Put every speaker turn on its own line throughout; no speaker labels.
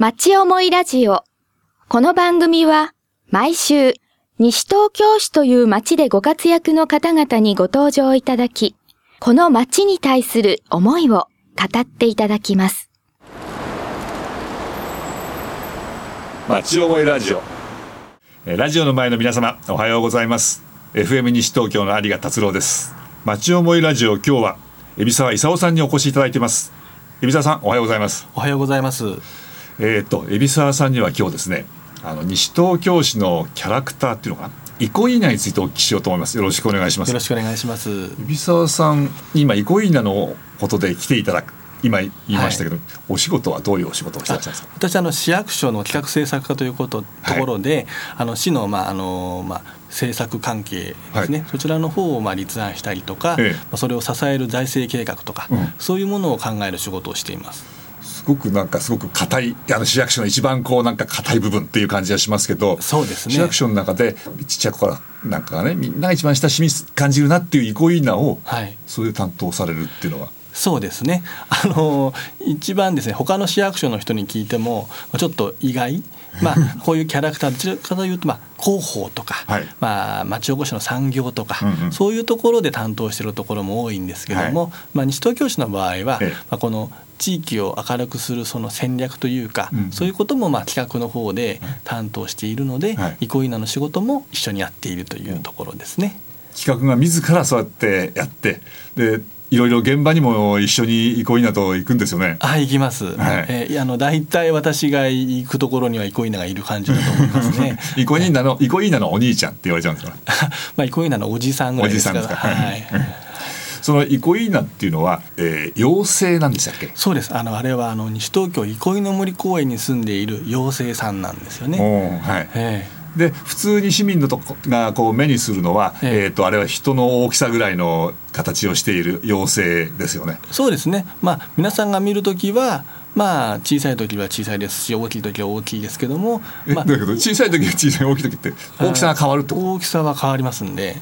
町思いラジオ。この番組は毎週西東京市という町でご活躍の方々にご登場いただき、この町に対する思いを語っていただきます。
町思いラジオえーラジオの前の皆様おはようございます FM 西東京の有賀達郎です町思いラジオ今日は海老沢勲さんにお越しいただいてます海老沢さんおはようございます
おはようございます。
えーっと海老沢さんには今日ですねあの西東京市のキャラクターっていうのかな？憩いなについてお聞きしようと思います。よろしくお願いします。
よろしくお願いします。
海老沢さん今憩いなのことで来ていただく今言いましたけど、お仕事はどういうお仕事をしてらっしゃるんですか？
私あの市役所の企画政策課ということところで、あの市のまああのまあ政策関係ですね、
は
そちらの方をまあ立案したりとか、
ええ。
まあそれを支える財政計画とか、
うん。
そういうものを考える仕事をしています。
すごくなんかすごく硬いあの市役所の一番こうなんか硬い部分っていう感じがしますけど
そうですね
市役所の中でちっちゃい子からなんかがねみんなが一番親しみ感じるなっていう憩いなを
はい。
そういう担当されるっていうのは
そうですね。あの一番ですね他の市役所の人に聞いてもちょっと意外。まあこういうキャラクターどちらかというとまあ広報とか、
はい。
まあ町おこしの産業とか、
うんうん。
そういうところで担当しているところも多いんですけども、まあ西東京市の場合は、
ええ。
まあこの地域を明るくするその戦略というか、
うんうん。
そういうこともまあ企画の方で担当しているので、
はい。
憩の仕事も一緒にやっているというところですね。
企画が自らそうやってやってでいろいろ現場にも一緒に憩いなと行くんですよね。
はい、行きます。
はい
えーあの大体私が行くところには憩いながいる感じだと思いますね。
憩いなの憩いなのお兄ちゃんって言われちゃうんですか？ら。
まあ憩いなのおじさんぐらいですから。
おじさんですか？
はい。
その憩いなっていうのは、えー、妖精なんでしたっけ？
そうです。あのあれはあの西東京憩いの森公園に住んでいる妖精さんなんですよね。
はい。
え
で普通に市民のとこがこう目にするのは、
ええ
えー、とあれは人の大きさぐらいの形をしている妖精ですよね。
えそうですね。まあ皆さんが見るときは。まあ小さい時は小さいですし大きい時は大きいですけども、まあ
えだけど小さい時は小さい大きい時って大きさが変わるってこ
大きさは変わりますんで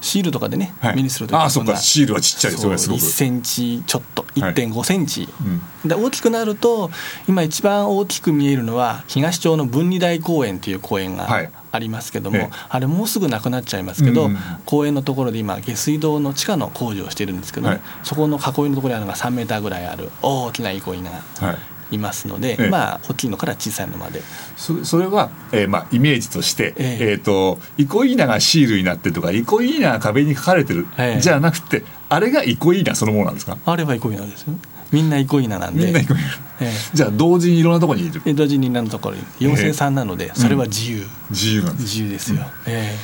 シールとかでね、
はい。
目にすると
ああそっか。シールはちっちゃいそれすごく。
1センチちょっと。
はい。
1.5センチ、
うん。
で大きくなると今一番大きく見えるのは東町の分離台公園という公園が
はい。
ありますけども、
ええ。
あれもうすぐなくなっちゃいますけど、公園のところで今下水道の地下の工事をしてるんですけど、
はい。
そこの囲いのところにあるのが3メーターぐらいある大きな憩いが
はい。
いますので、
ええ。
まあ大きいのから小さいのまで。
そそれは、えーまあ、イメージとして、え
え。え
ー、と憩いながシールになってるとか憩いなが壁に書かれてる、
ええ。
じゃなくてあれが憩いなそのものなんですか？
あれは憩いなんですよ。みんな憩いななんで。
じゃあ同時にいろんなところにいる。
江戸人になるところに。妖精さんなのでそれは自由、
自由なんです。
自由ですよ、え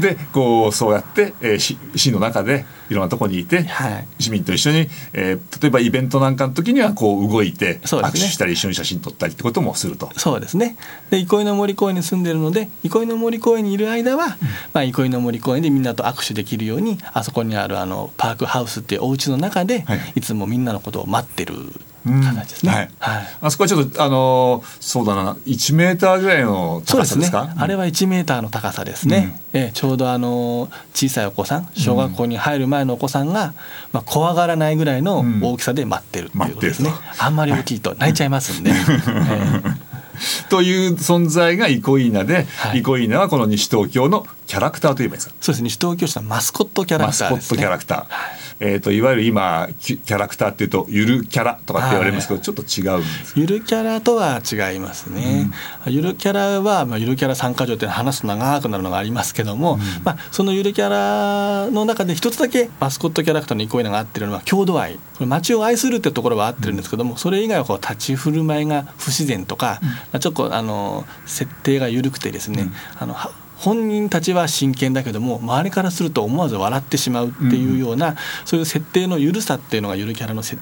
でこうそうやって、えー、市市の中でいろんなところにいて、
えはい。
市民と一緒に、えー例えばイベントなんかの時にはこう動いて、
ね。
握手したり一緒に写真撮ったりってこともすると。
そうですね。で憩いの森公園に住んでるので憩いの森公園にいる間は、まあ、憩いの森公園でみんなと握手できるようにあそこにあるあのパークハウスっていうお家の中で、
はい。
い、つもみんなのことを待ってる
うん
形ですね、
はい。
はい。
あそこはちょっとあのーそうだな。1メーターぐらいの高さですか？
あれは1メーターの高さですね、ええちょうどあの小さいお子さん小学校に入る前のお子さんが、まあ、怖がらないぐらいの大きさで待ってるっていうことですね、
待ってる
あんまり大きいと泣いちゃいますんで、ええ
という存在が憩いなで、
はい。
憩いなはこの西東京のキャラクターといえばいいですか？
そうですね。西東京市のマスコットキャラ
マスコット
クターですね。
キャラクター、えー、といわゆる今キキャラクターっていうとゆるキャラとかって言われますけど、ちょっと違うんです
ゆるキャラとは違いますね、ゆるキャラは、まあ、ゆるキャラ参加条って話すと長くなるのがありますけども、まあ、そのゆるキャラの中で一つだけマスコットキャラクターの憩いのが合ってるのは郷土愛。これ街を愛するってところは合ってるんですけども、それ以外はこう立ち振る舞いが不自然とか、ちょっとあの設定が緩くてですね、あのは本人たちは真剣だけども周りからすると思わず笑ってしまうっていうような、そういう設定の緩さっていうのがゆるキャラのせ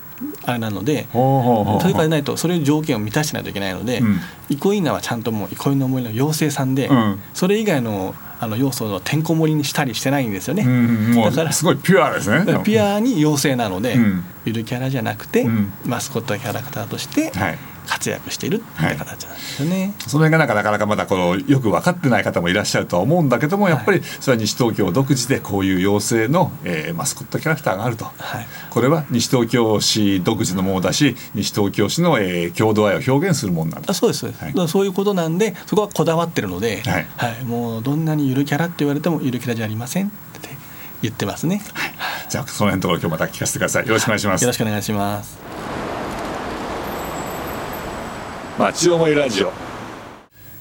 あれなので、
ほうほうほう
それからないとそれ条件を満たしてないといけないので、
うん。
憩いなはちゃんともう憩いの森の妖精さんで、
うん。
それ以外のあの要素のてんこ盛りにしたりしてないんですよね。
うんも
だから
うすごいピュアですね。
ピュアに妖精なので、
うん。
ゆるキャラじゃなくて、
うん。
マスコットキャラクターとして、
はい
活躍しているって形なんですよね、
その辺がなんかなかなかまだこのよく分かってない方もいらっしゃるとは思うんだけどもやっぱりそれは西東京独自でこういう妖精の、えー、マスコットキャラクターがあると、
はい。
これは西東京市独自のものだし西東京市の、えー、郷土愛を表現するものなんだ
あそうですそうです、
はい。
だからそういうことなんでそこはこだわってるので、
はい。
もうどんなにゆるキャラって言われてもゆるキャラじゃありませんって言ってますね、
じゃあその辺のところ今日また聞かせてください。よろしくお願いします。
よろしくお願いします
町思いラジオ、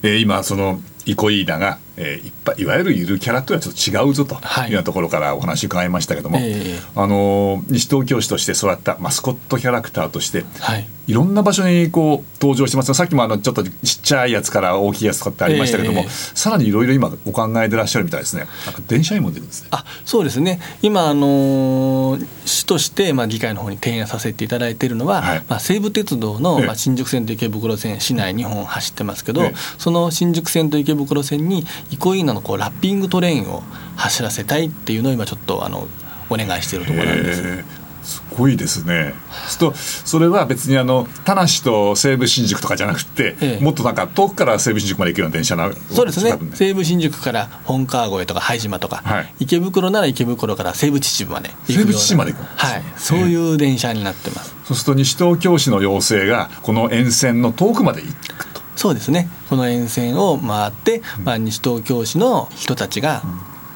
えー、今そのイコイーダが、えー、いっぱいいわゆるゆるキャラとはちょっと違うぞと
はい。
いうようなところからお話伺いましたけども、
ええ。
あのー西東京市として育ったマスコットキャラクターとして
はい
いろんな場所にこう登場してます。さっきもあのちょっとちっちゃいやつから大きいやつとかってありましたけども、
ええ。
さらにいろいろ今お考えでいらっしゃるみたいですね。なんか電車にも出るんですね。
あそうですね。今、あのー市として、まあ、議会の方に提案させていただいているのは、
はい。
まあ、西武鉄道の、
ええ。
まあ、新宿線と池袋線市内2本走ってますけど、
ええ。
その新宿線と池袋線に憩いなのこうラッピングトレインを走らせたいっていうのを今ちょっとあのお願いしているところなんです。
へえすごいですね。とそれは別にあの田無と西武新宿とかじゃなくて、
ええ。
もっとなんか遠くから西武新宿まで行くような電車な
そうですね。
近くに
西武新宿から本川越とか拝島とか、
はい。
池袋なら池袋から西武秩父まで
西武秩父まで行く
はい。そういう電車になってます。
そうすると西東京市の要請がこの沿線の遠くまで行くと。
そうですね。この沿線を回って、まあ、西東京市の人たちが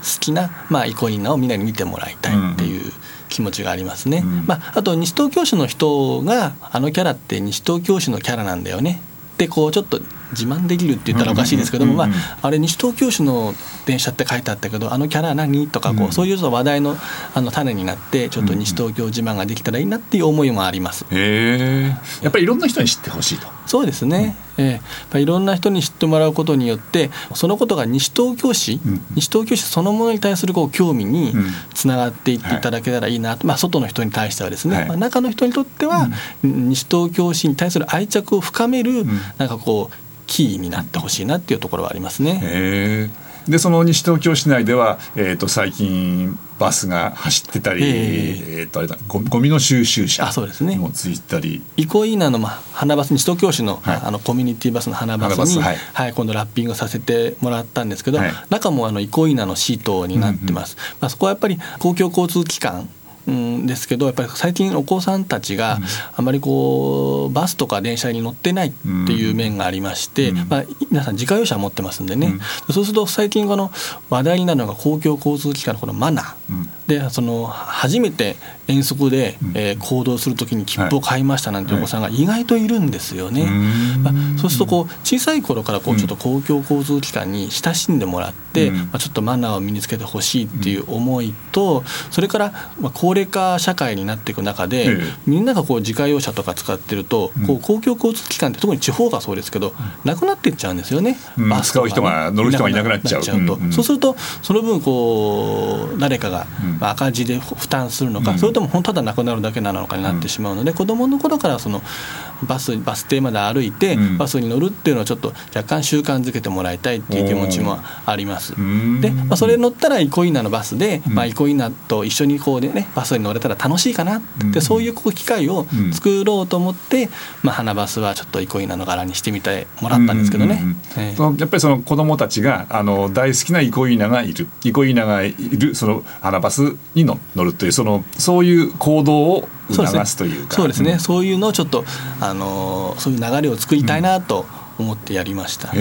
好きな、まあ、イコインナをみんなに見てもらいたいっていう気持ちがありますね、
うん。
まあ、あと西東京市の人があのキャラって西東京市のキャラなんだよね。ってこうちょっと自慢できるって言ったらおかしいですけども、まあ
うんうんうん、
あれ西東京市の電車って書いてあったけどあのキャラ何？とかこう、
うん。
そういう話題のあの種になってちょっと西東京自慢ができたらいいなっていう思いもあります。
へえ。やっぱりいろんな人に知ってほしいと。
そうですね、ええ。やっぱりいろんな人に知ってもらうことによってそのことが西東京市、
うん。
西東京市そのものに対するこう興味に
うん。
つながっていっていただけたらいいなと、まあ、外の人に対してはですね、
はい。
まあ、中の人にとっては、西東京市に対する愛着を深める、
ん。
なんかこうキーになってほしいなっていうところはありますね。
でその西東京市内では、えー、と最近バスが走ってたり、
え
え。ーとあれだゴミゴミの収集車
あそうですね。
にもついたり。
イコイーナの、まあ、花バス西東京市の,、
はい。
あのコミュニティバスの花バスに、
花バスは
はいい今度ラッピングさせてもらったんですけど、
はい
中もあのイコイーナのシートになってます、まあ、そこはやっぱり公共交通機関うんですけどやっぱり最近お子さんたちがあまりこうバスとか電車に乗ってないっていう面がありまして、
うん。
まあ、皆さん自家用車持ってますんでね、
うん。
そうすると最近この話題になるのが公共交通機関のこのマナー、
うん。
でその初めて遠足で、
うん。
えー行動するときに切符を買いましたなんてお子さんが意外といるんですよね。
うん
まあ、そうするとこう小さい頃からこ
う
うんちょっと公共交通機関に親しんでもらって、
うん
まあ、ちょっとマナーを身につけてほしいっていう思いとそれからまあ高齢化社会になっていく中で、
ええ。
みんながこう自家用車とか使ってると、
うん。
こう公共交通機関って特に地方がそうですけど、なくなっていっちゃうんですよね、
うん。
バスとかね
使う人が。乗る人がいなくなっちゃう。
と。そうするとその分こう誰かが
うん。
まあ赤字で負担するのか、
うん。
それとも本当ただなくなるだけなのかになってしまうので、子どもの頃からそのバスバス停まで歩いて、
うん。
バスに乗るっていうのをちょっと若干習慣づけてもらいたいっていう気持ちもあります。
うん。
で、まあ、それに乗ったらイコイナのバスで、
うん。
まあ、イコイナと一緒にこうでねバスに乗れたら楽しいかなって、
うん。
そういうこう機会を作ろうと思って、まあ、花バスはちょっとイコイナの柄にしてみてもらったんですけどね。
やっぱりその子供たちがあの大好きなイコイーナがいる。イコイーナがいるその花バスにの乗るというそのそういう行動を促すというか。
そうですね、
ん。
そういうのをちょっと、あのーそういう流れを作りたいなと思ってやりました。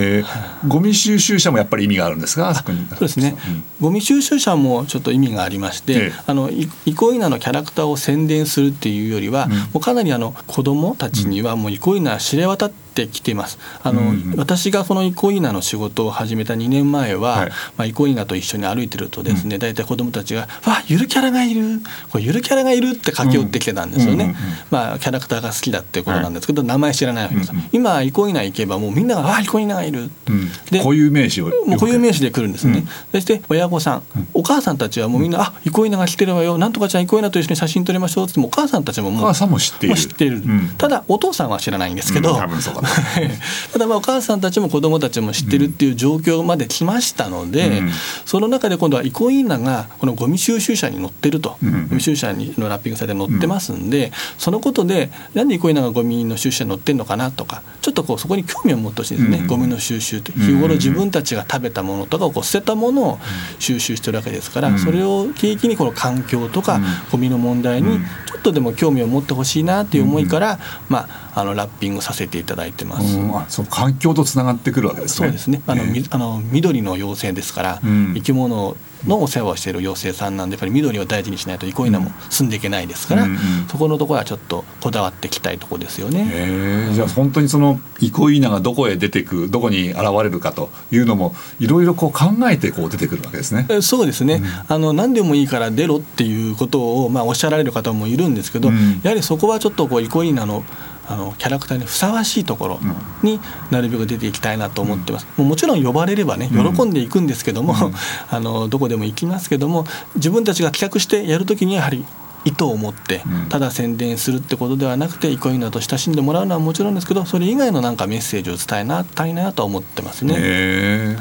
ゴミ収集車もやっぱり意味があるんですか？あそ
うですね、
うん。
ゴミ収集車もちょっと意味がありまして、
ええ。
あのい憩いなのキャラクターを宣伝するっていうよりは、
うん。
もうかなりあの子どもたちにはもう憩いな知れ渡ってきています。あの、
うんうん。
私がこの憩いなの仕事を始めた2年前は、
はい。
まあ、憩いなと一緒に歩いてるとですね、大体子どもたちが「わゆるキャラがいるこれゆるキャラがいる」って駆け寄ってきてたんですよね、まあ、キャラクターが好きだっていうことなんですけど、名前知らないわけです、
うんうん
今憩いな行けばもうみんなが「わ憩いながいる」
うん。
で
固有名詞を
もう固有名
詞
詞で来るんですね、
うん。
そして親御さん、お母さんたちはもうみんな「あ憩いなが来てるわよ。なんとかちゃん憩いなと一緒に写真撮りましょう」って言ってもお母さんたちももう
お母さんも知っている。
ただお父さんは知らないんですけど、
か
ただまあお母さんたちも子どもたちも知ってるっていう状況まで来ましたので、うん、その中で今度は憩いながこのゴミ収集車に乗ってると、うん、ゴミ収集車にのラッピングされて乗ってますんで、うん、そのことでなんで憩いながゴミの収集車に乗ってるのかなとかちょっとこうそこに興味を持ってほしいですね、ゴミの収集って日頃自分たちが食べたものとかをこう捨てたものを収集してるわけですから、それを契機にこの環境とかゴミの問題にちょっとでも興味を持ってほしいなという思いから、まあ、あのラッピングさせていただいてます。
あその環境とつながってくるわけです
ね。そうですね。あの、えー、あの緑の妖精ですから、うん、生き物のお世話をしている妖精さんなんでやっぱり緑を大事にしないと憩いなも住んでいけないですから、うんうん、そこのところはちょっとこだわっていきたいところですよね。
じゃあ本当にその憩いながどこへ出ていくどこに現れるかというのもいろいろこう考えてこう出てくるわけですね。
そうですね。うん、あの何でもいいから出ろっていうことをまあおっしゃられる方もいるんですけど、うん、やはりそこはちょっとこう憩いなのあのキャラクターにふさわしいところになるべく出ていきたいなと思ってます、もうもちろん呼ばれればね喜んでいくんですけども、あのどこでも行きますけども自分たちが企画してやるときにやはり意図を持ってただ宣伝するってことではなくて憩いなと親しんでもらうのはもちろんですけどそれ以外のなんかメッセージを伝えたいなと思ってますね。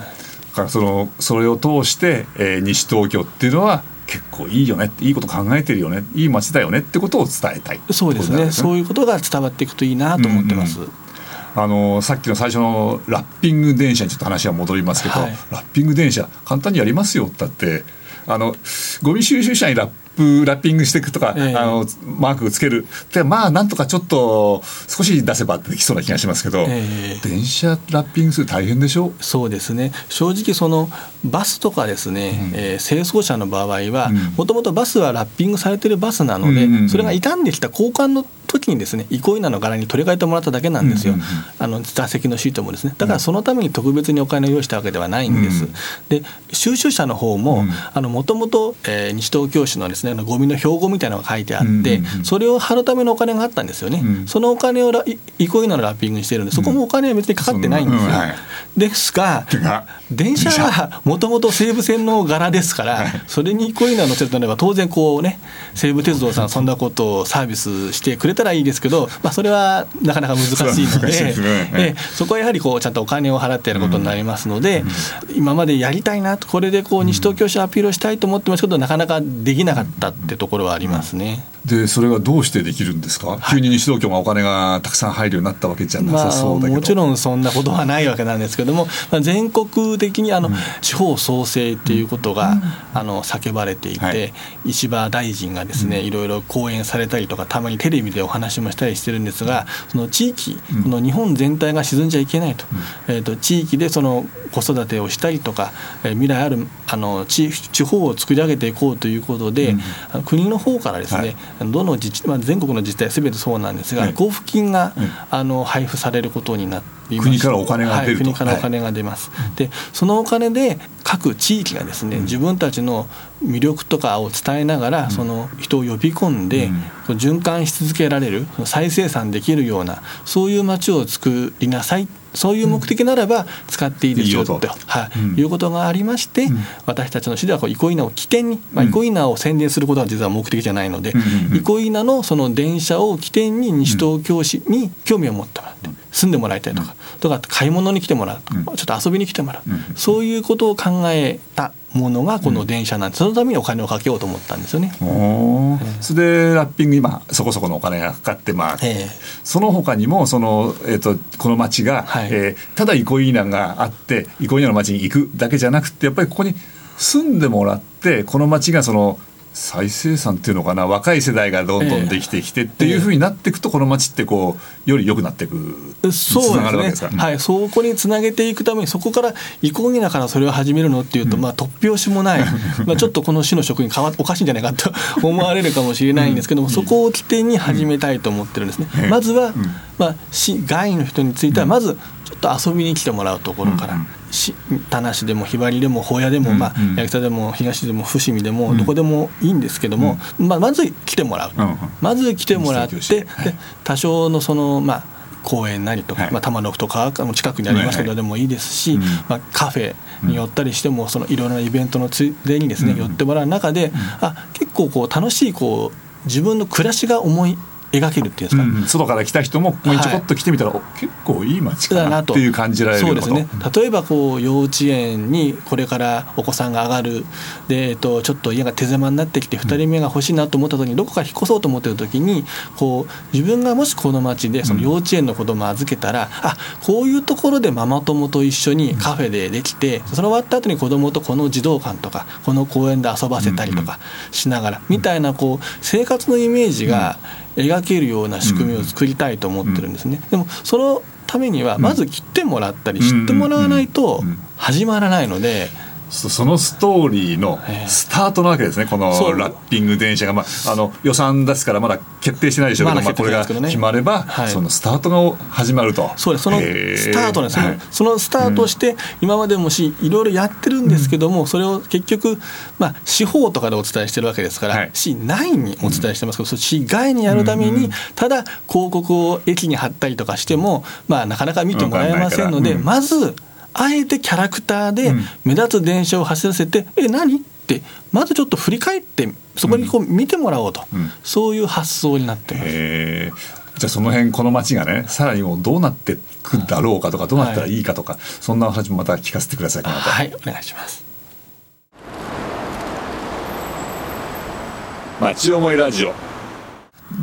からそのそれを通して、えー、西東京っていうのは結構いいよねいいこと考えてるよねいい街だよねってことを伝えたい。
そうですね、ね、そういうことが伝わっていくといいなと思ってます。うん。うん。
あのさっきの最初のラッピング電車にちょっと話は戻りますけど、はい、ラッピング電車簡単にやりますよだってあのゴミ収集車にラップラッピングしていくとか、えー、あのマークつける。でまあなんとかちょっと少し出せばできそうな気がしますけど、えー、電車ラッピングする大変でしょ？
そうですね。正直そのバスとかですね、うん、えー、清掃車の場合はもともとバスはラッピングされてるバスなので、うんうんうん、それが傷んできた交換の時にですね憩いなの柄に取り替えてもらっただけなんですよ、あの座席のシートもですね。だからそのために特別にお金を用意したわけではないんです、うん、で収集車の方ももともと西東京市のですねゴミの標語みたいなのが書いてあって、それを貼るためのお金があったんですよね、うん、そのお金を憩いなのラッピングにしてるんでそこもお金は別にかかってないんですよ、ですが電車はもともと西武線の柄ですから、それに憩いなの乗せるとなれば当然こうね西武鉄道さんそんなことをサービスしてくれたらいいですけど、まあ、それはなかなか難しいのでそでそこはやはりこうちゃんとお金を払ってやることになりますので、今までやりたいなとこれでこう西東京市アピールをしたいと思ってますけどなかなかできなかったってところはありますね。
でそれはどうしてできるんですか、急に西東京がお金がたくさん入るようになったわけじゃなさそうだけど、ま
あ、もちろんそんなことはないわけなんですけども、まあ、全国的にあの、うん、地方創生っていうことが、うん、あの叫ばれていて、はい、石破大臣がですね、いろいろ講演されたりとかたまにテレビでお話もしたりしてるんですがその地域、この日本全体が沈んじゃいけないと,、えーと、地域でその子育てをしたりとか、えー、未来あるあの地地方を作り上げていこうということで、国の方からですね、はい、どの自治まあ、全国の自治体すべてそうなんですが、交付金が、あの配布されることになって
国からお金が出る
と、はい、国からお金が出ます、はい、でそのお金で各地域がですね、うん、自分たちの魅力とかを伝えながら、うん、その人を呼び込んで、うん、循環し続けられる再生産できるようなそういう街を作りなさいそういう目的ならば使っていいですよと、はい、いうことがありまして、私たちの市ではこう憩いなを起点に、まあ、憩いなを宣伝することは実は目的じゃないので、憩いなのその電車を起点に西東京市に興味を持ってもらって。住んでもらいたいとか、とか買い物に来てもらうとか、ちょっと遊びに来てもらう、そういうことを考えたものがこの電車なんで、そのためにお金をかけようと思ったんですよね。
それでラッピング今そこそこのお金がかかってまあ、えー、その他にもその、えーと、この町が、はい、えー、ただ憩いながあって憩いなの町に行くだけじゃなくてやっぱりここに住んでもらってこの町がその再生産っていうのかな若い世代がどんどんできてきてっていうふうになっていくとこの町ってこうより良くなっていく
そうですね、はい、そこにつなげていくためにそこから移行ぎだからそれを始めるのっていうと、うん、まあ突拍子もない。まあちょっとこの市の職員変わおかしいんじゃないかと思われるかもしれないんですけども、うん、そこを起点に始めたいと思ってるんですね。うん、まずは、まあ、市外の人についてはまずちょっと遊びに来てもらうところから。田無でもひばりでも保谷でも、まあ、八木田でも東でも伏見でもどこでもいいんですけども、まあ、まず来てもらう、まず来てもらってで多少のそのまあ公園なりとか、はい、まあ、玉のとかの近くにありますけどでもいいですし、まあ、カフェに寄ったりしてもそのいろんなイベントのついでにですね、寄ってもらう中で、あ結構こう楽しいこう自分の暮らしが思い描けるっていうんですか、
うん外から来た人ももうちょこっと来てみたら、お結構いい街かなっていう感じられる
そうですね。例えばこう幼稚園にこれからお子さんが上がる。で、えっと、ちょっと家が手狭になってきて2人目が欲しいなと思った時にどこか引っ越そうと思ってる時にこう自分がもしこの町でその幼稚園の子供を預けたら、あこういうところでママ友と一緒にカフェでできてその終わった後に子供とこの児童館とかこの公園で遊ばせたりとかしながらみたいなこう生活のイメージが描けるような仕組みを作りたいと思ってるんですね。でもそのためにはまず切ってもらったり知ってもらわないと始まらないので。
そのストーリーのスタートなわけですね、このラッピング電車が、まあ、あの予算ですからまだ決定してないでしょうけど、まあ、これが決まれば、はい、そのスタートが始まると。
そうです。そのスタートね。その,、そのスタートして、今までもしいろいろやってるんですけども、それを結局、まあ、司法とかでお伝えしてるわけですから、はい、市内にお伝えしてますけど、うん、市外にやるために、ただ広告を駅に貼ったりとかしても、まあ、なかなか見てもらえませんので、まずあえてキャラクターで目立つ電車を走らせて、うん、え何？ってまずちょっと振り返ってそこにこう見てもらおうと、うん、そういう発想になってます。
じゃあその辺この街がねさらにもうどうなっていくだろうかとかどうなったらいいかとか、はい、そんな話もまた聞かせてください
はいお願いします。
街思いラジオ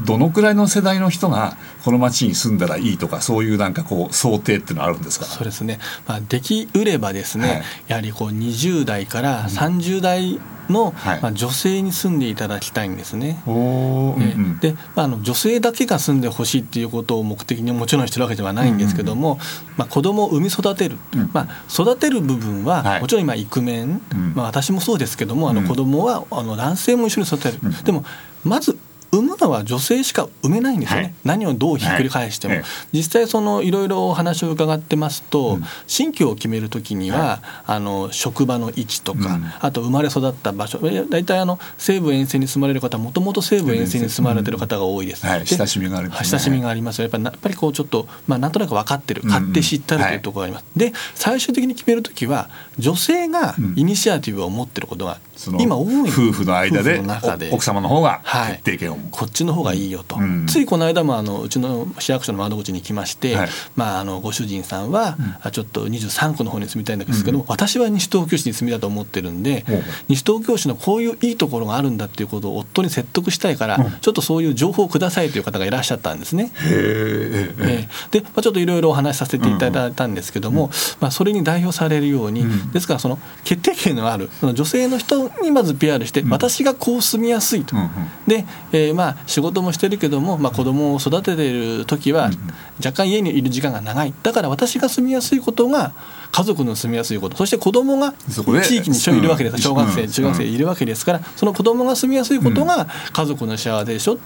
どのくらいの世代の人がこの町に住んだらいいとかそういうなんかこう想定っていうのはあるんですか？
そうですね、まあ、できうればですね、はい、やはりこう20代から30代の、まあ、女性に住んでいただきたいんですね。はいで、まあ、あの女性だけが住んでほしいっていうことを目的にもちろんしてるわけではないんですけども、まあ、子供を産み育てる、まあ、育てる部分は、もちろん今イクメン、まあ、私もそうですけどもあの子供はあの男性も一緒に育てる。でもまず産むのは女性しか産めないんですよね、はい、何をどうひっくり返しても、はい、実際そのいろいろお話を伺ってますと、うん、新居を決める時には、はい、あの職場の位置とか、うん、あと生まれ育った場所大体あの西部沿線に住まれる方もともと西部沿線に住まれてる方が多いです、
うん、親しみがある、
ね、親しみがありますやっぱりやっぱりこうちょっと、まあ、なんとなく分かってる勝手知ったるというところがあります、で最終的に決める時は女性がイニシアティブを持ってることが今多い
夫婦の間で奥様の方が決定権を、
こっちの方がいいよと、うん、ついこの間もあのうちの市役所の窓口に来まして、はい、まあ、あのご主人さんは、うん、ちょっと23区の方に住みたいんですけど、うん、私は西東京市に住みたいと思ってるんで、西東京市のこういういいところがあるんだっていうことを夫に説得したいから、ちょっとそういう情報をくださいという方がいらっしゃったんですね。えー、で、まあ、ちょっといろいろお話しさせていただいたんですけども、まあ、それに代表されるように、ですからその決定権のあるその女性の人にまず PR して、私がこう住みやすいと。で、えー、まあ仕事もしてるけども、まあ、子供を育てている時は若干家にいる時間が長い。だから私が住みやすいことが家族の住みやすいこと。そして子供が地域に一緒にいるわけです、小学生中学生いるわけですからその子供が住みやすいことが家族の幸せでしょ、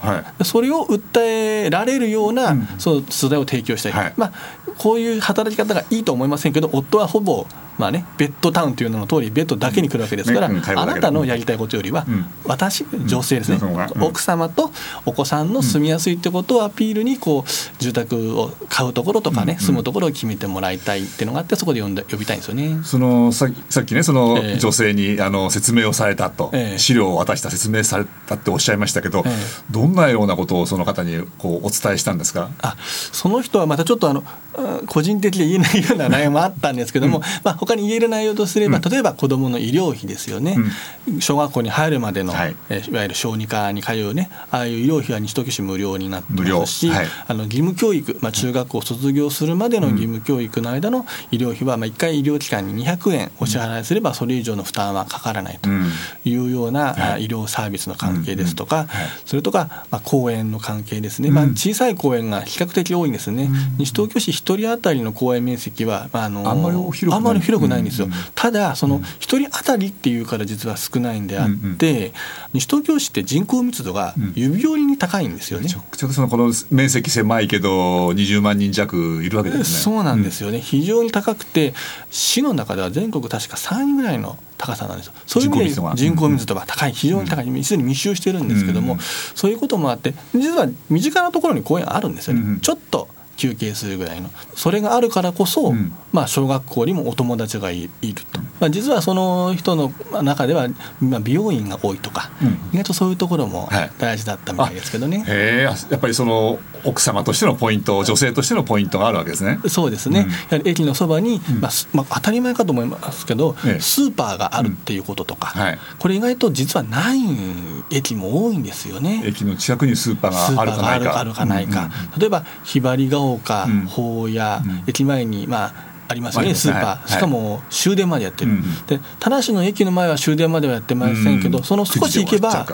それを訴えられるようなその素材を提供したい、まあ、こういう働き方がいいと思いませんけど夫はほぼまあね、ベッドタウンという名の通りベッドだけに来るわけですから、うん。ね、あなたのやりたいことよりは、うん、私女性ですね、うん、奥様とお子さんの住みやすいってことをアピールにこう住宅を買うところとかね、住むところを決めてもらいたいっていうのがあってそこで呼んで呼びたいんですよね。
そのささっきねその女性に、あの説明をされたと、えー、資料を渡した説明されたっておっしゃいましたけど、えー、どんなようなことをその方にこうお伝えしたんですか？
あその人はまたちょっとあの個人的で言えないような内容もあったんですけども、まあ他に言える内容とすれば、例えば子どもの医療費ですよね、小学校に入るまでの、はい。えいわゆる小児科に通うねああいう医療費は西東京市無料になってますし、はい、あの義務教育、まあ、中学校を卒業するまでの義務教育の間の医療費は、まあ、1回医療機関に200円お支払いすればそれ以上の負担はかからないというような、医療サービスの関係ですとか、それとか、まあ、公園の関係ですね、まあ、小さい公園が比較的多いんですね。西東京市1人当たりの公園面積は、まあ、あのあんまり広くない。んですよ。ただその一人当たりっていうから実は少ないんであって、西東京市って人口密度が指折りに高いんですよね。ちょ
っとそのこの面積狭いけど20万人弱いるわけですね。
そうなんですよね。非常に高くて市の中では全国確か3位ぐらいの高さなんですよ。そういう意味で人口密度が高い、非常に高い、すでに密集してるんですけども、そういうこともあって、実は身近なところに公園あるんですよね。ちょっと休憩するぐらいの。それがあるからこそ、
うん。
まあ、小学校にもお友達がいいると、まあ、実はその人の中では、まあ、美容院が多いとか、
うん。
意外とそういうところも
はい。
大事だったみたいですけどね。
へえやっぱりその奥様としてのポイント女性としてのポイントがあるわけですね。
そうですね、
うん。
やはり駅のそばに、
うん。
まあすまあ、当たり前かと思いますけど、
ええ。
スーパーがあるっていうこととか、
はい。
これ意外と実はない駅も多いんですよね。
駅の近くにスーパーがあるかないか。
例えばひばりが丘、
うん。
宝屋、
うん。
駅前にまあありますよね、スーパー、
はい。
しかも終電までやってる、
うん
で田無の駅の前は終電まではやってませんけど、
うん
その少し行けば、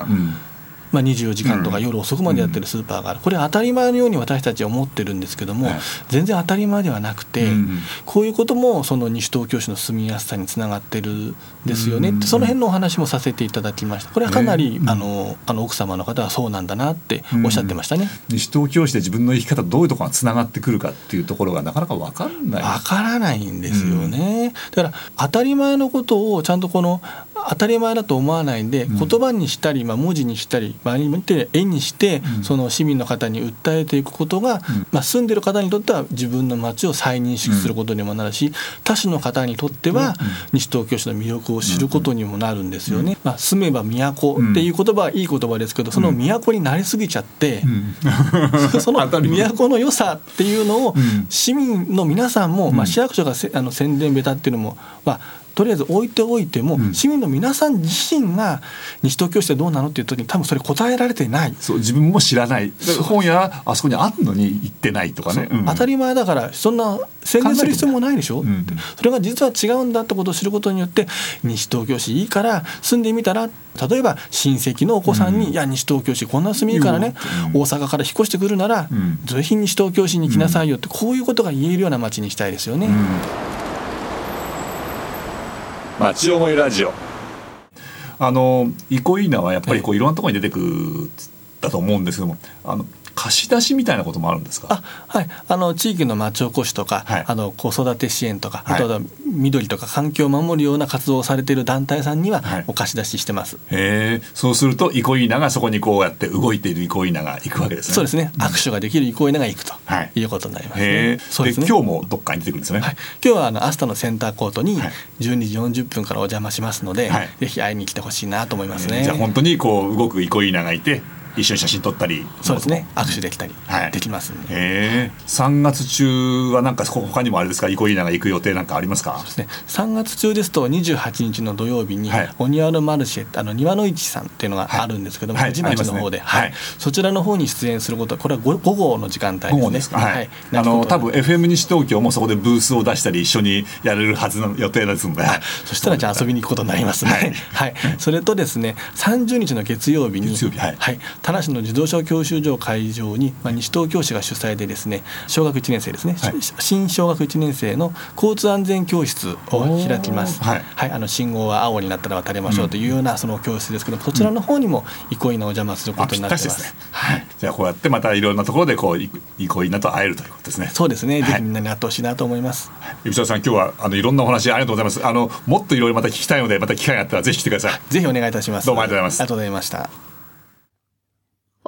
9時で終わっちゃうかうん
まあ、24時間とか
うん
夜遅くまでやってるスーパーがある、これ当たり前のように私たちは思ってるんですけども、
はい
全然当たり前ではなくて、
うん
こういうこともその西東京市の住みやすさにつながってるんですよね、
うん
その辺のお話もさせていただきました。これはかなり、
ね
あのあの奥様の方はそうなんだなっておっしゃってましたね。
西東京市で自分の生き方どういうところがつながってくるかっていうところがなかなか分かんない。
わからないんですよね、だから当たり前のことをちゃんとこの当たり前だと思わない
ん。
言葉にしたり、まあ、文字にしたり場合によって絵にして、
うん。
その市民の方に訴えていくことが、
ん。
まあ、住んでる方にとっては自分の街を再認識することにもなるし、他市の方にとっては、西東京市の魅力を知ることにもなるんですよね。まあ、住めば都っていう言葉はいい言葉ですけどその都になりすぎちゃって、
うん。
その 都の良さっていうのを
うん。
市民の皆さんも、まあ、市役所がせあの宣伝ベタっていうのも、まあ、とりあえず置いておいても、
うん。
市民の皆さん自身が西東京市でどうなのっていう時に多分それ答えられてない。
そう自分も知らない。本屋あそこにあるのに行ってないとかね、う。ん。
当たり前だからそんな宣伝する必要もないでしょ、
考えてもね
ってそれが実は違うんだってことを知ることによって西東京市いいから住んでみたら例えば親戚のお子さんに「
うん。
いや西東京市こんな住みいいからね、
うん。
大阪から引っ越してくるなら、
うん。
ぜひ西東京市に来なさいよ」ってこういうことが言えるような街にしたいですよね。
うん町思いラジオ。あの憩いなはやっぱりこうい。ろんなところに出てくるだと思うんですけどもあの貸し出しみたいなこともあるんですか？
あはい、あの地域の町おこしとか、
はい。
あの子育て支援とか、
はい。
あとは緑とか環境を守るような活動をされている団体さんには
はい。
お貸し出ししてます。
へえ。そうすると憩いながそこにこうやって動いている憩いなが行くわけですね。
そうですね、握手ができる憩いなが行くと
はい。
いうことになります
へ
ね
え。
そうですね。
今日もどっかに出てくるんですよね、
はい、今日はあのアスタのセンターコートに
はい。
12時40分からお邪魔しますので、
はい。
ぜひ会いに来てほしいなと思いますね。
じゃあ本当にこう動く憩いながいて一緒に写真撮ったり
そうですね、握手できたり
はい。
できますんで。
へえ。3月中はなんか他にもあれですか？憩いなが行く予定なんかありますか？
ですね、3月中ですと28日の土曜日に、
はい。
お庭のマルシェあの庭の市さんっていうのがあるんですけども、
はい。
藤町の方で、
ねはい。
そちらの方に出演することこれは午午後の時間帯ですね。
午後ですか、はい。あの多分 FM 西東京もそこでブースを出したり一緒にやれるはずの予定で。すので、はい
そしたらじゃあ遊びに行くことになりますね。
は
はい。い、それとですね、30日の月曜日に、
月曜日はい
田無の自動車教習所会場に、まあ、西東京市が主催でですね、小学1年生ですね、
はい。
し新小学1年生の交通安全教室を開きます。
おーはい
あの信号は青になったら渡りましょうというようなその教室ですけども、そちらの方にも憩いのお邪魔するこ
あ
とになってます。
ぴったしですね、はい、じゃあこうやってまたいろんなところでこうい憩いなと会えるということですね。
そうですね、
はい。
ぜひみんなに会ってほしいなと思います。
海老沢さん今日はあのいろんなお話ありがとうございます。あのもっといろいろまた聞きたいのでまた機会があったらぜひ来てください。
ぜひお願いいたします。
どうもありがとうございます。
ありがとうございました。